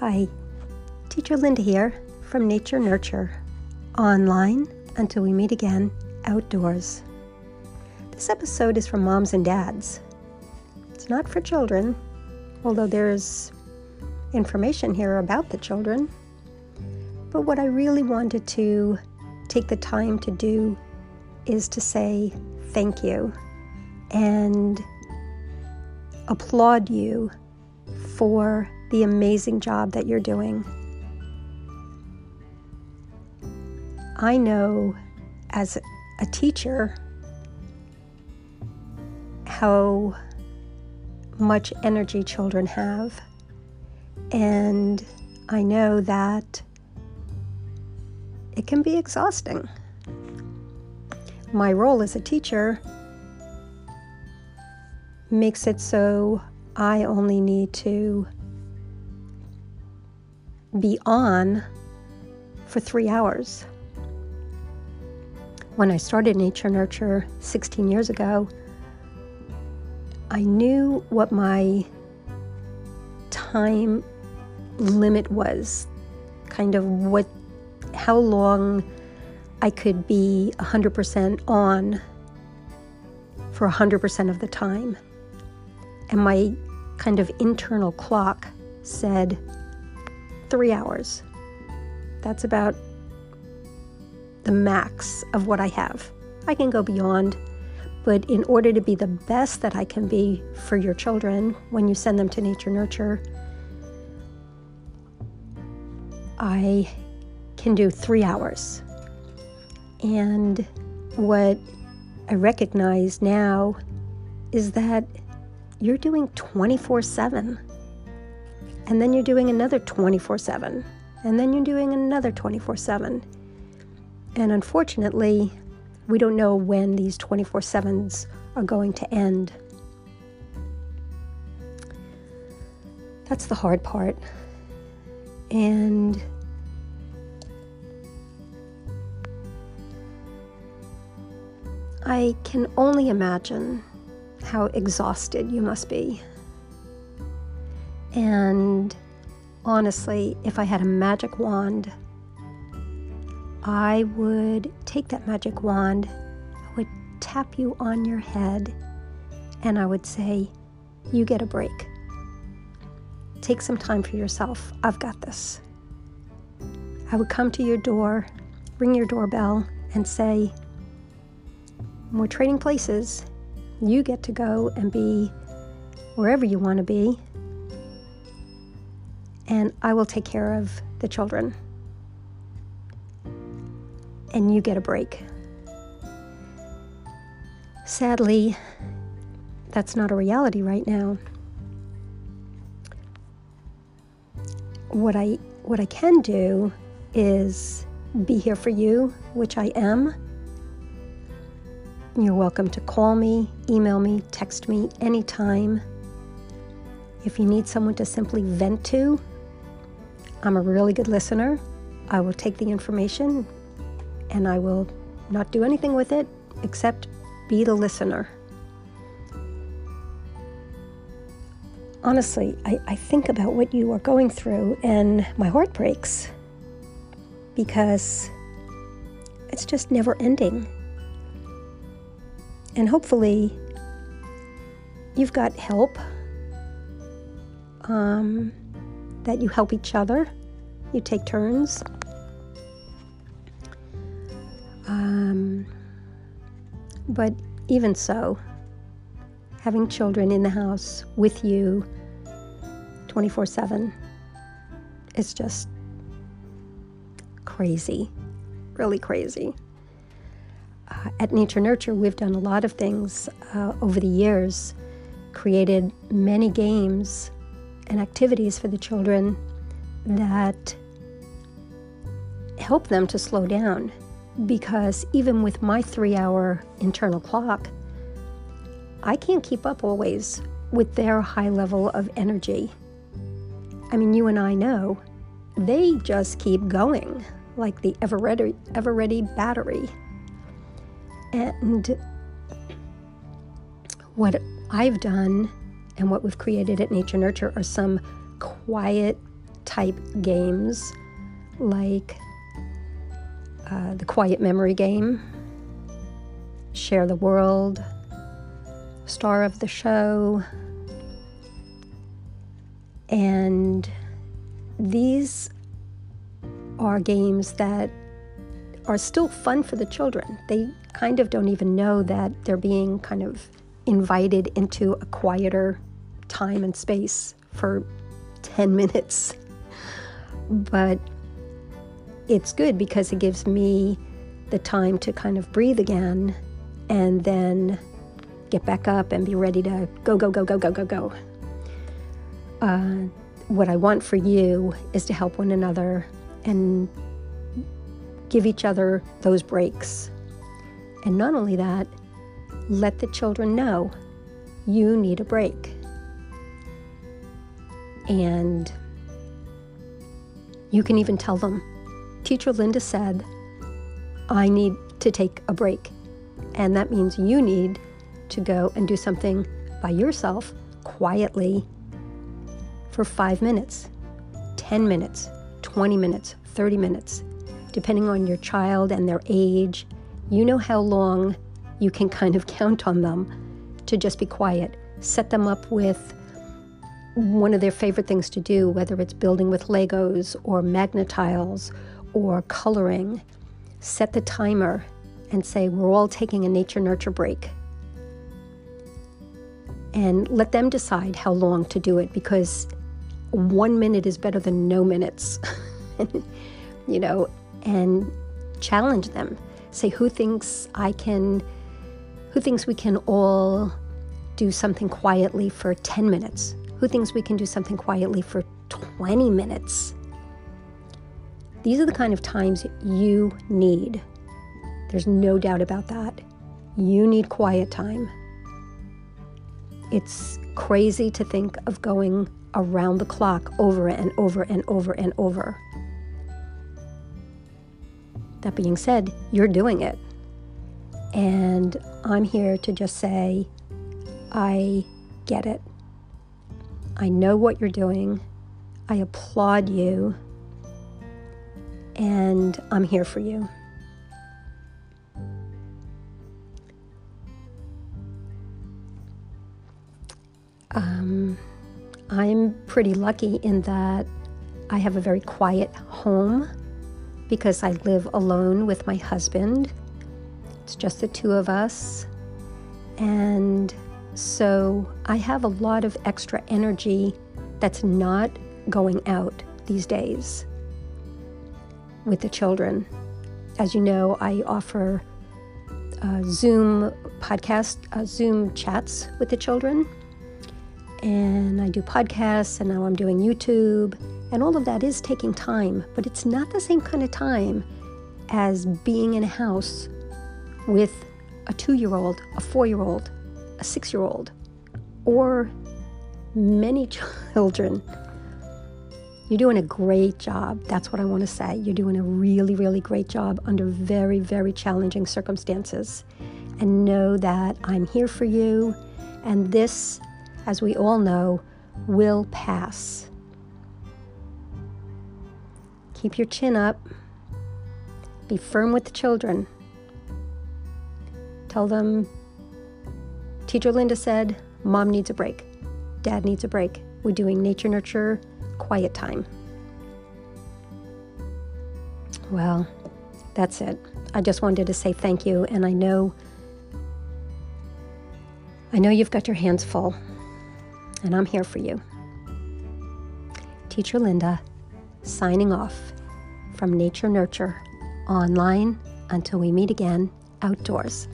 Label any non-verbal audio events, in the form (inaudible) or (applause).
Hi, Teacher Linda here from Nature Nurture, online until we meet again outdoors. This episode is for moms and dads. It's not for children, although there's information here about the children. But what I really wanted to take the time to do is to say thank you and applaud you for the amazing job that you're doing. I know as a teacher how much energy children have, and I know that it can be exhausting. My role as a teacher makes it so I only need to be on for three hours. When I started Nature Nurture 16 years ago, I knew what my time limit was, kind of what, how long I could be 100% on for 100% of the time. And my kind of internal clock said three hours. That's about the max of what I have. I can go beyond, but in order to be the best that I can be for your children when you send them to Nature Nurture, I can do three hours. And what I recognize now is that you're doing 24 7. And then you're doing another 24 7. And then you're doing another 24 7. And unfortunately, we don't know when these 24 7s are going to end. That's the hard part. And I can only imagine how exhausted you must be. And honestly, if I had a magic wand, I would take that magic wand, I would tap you on your head, and I would say, You get a break. Take some time for yourself. I've got this. I would come to your door, ring your doorbell, and say, We're trading places. You get to go and be wherever you want to be, and I will take care of the children and you get a break. Sadly, that's not a reality right now. What I what I can do is be here for you, which I am. You're welcome to call me, email me, text me anytime. If you need someone to simply vent to, I'm a really good listener. I will take the information, and I will not do anything with it except be the listener. Honestly, I, I think about what you are going through and my heart breaks because it's just never ending. And hopefully, you've got help, um, that you help each other, you take turns. Um, but even so, having children in the house with you 24 7 is just crazy, really crazy. Uh, at Nature Nurture, we've done a lot of things uh, over the years, created many games and activities for the children that help them to slow down because even with my three hour internal clock, I can't keep up always with their high level of energy. I mean, you and I know they just keep going like the Eveready, ever ready battery. And what I've done and what we've created at Nature Nurture are some quiet type games like uh, the Quiet Memory Game, Share the World, Star of the Show, and these are games that are still fun for the children. They kind of don't even know that they're being kind of invited into a quieter time and space for 10 (laughs) minutes. But it's good because it gives me the time to kind of breathe again and then get back up and be ready to go, go, go, go, go, go, go. Uh, what I want for you is to help one another and give each other those breaks. And not only that, let the children know you need a break. And you can even tell them, Teacher Linda said, I need to take a break. And that means you need to go and do something by yourself quietly for five minutes, 10 minutes, 20 minutes, 30 minutes, depending on your child and their age. You know how long you can kind of (laughs) count on them to just be quiet. Set them up with one of their favorite things to do, whether it's building with Legos or Magna-Tiles or coloring. Set the timer and say, We're all taking a nature nurture break. And let them decide how long to do it because one minute is better than no minutes. (laughs) you know, and challenge them. Say, who thinks I can, who thinks we can all do something quietly for 10 minutes? Who thinks we can do something quietly for 20 minutes? These are the kind of times you need. There's no doubt about that. You need quiet time. It's crazy to think of going around the clock over and over and over and over. That being said, you're doing it. And I'm here to just say, I get it. I know what you're doing. I applaud you. And I'm here for you. Um, I'm pretty lucky in that I have a very quiet home because I live alone with my husband. It's just the two of us. And so I have a lot of extra energy that's not going out these days with the children. As you know, I offer uh, Zoom podcast, uh, Zoom chats with the children. And I do podcasts, and now I'm doing YouTube and all of that is taking time, but it's not the same kind of time as being in a house with a two year old, a four year old, a six year old, or many (laughs) children. You're doing a great job. That's what I want to say. You're doing a really, really great job under very, very challenging circumstances. And know that I'm here for you. And this, as we all know, will pass. Keep your chin up. Be firm with the children. Tell them, Teacher Linda said, Mom needs a break. Dad needs a break. We're doing nature nurture quiet time. Well, that's it. I just wanted to say thank you, and I know I know you've got your hands full, and I'm here for you. Teacher Linda signing off from Nature Nurture online until we meet again outdoors.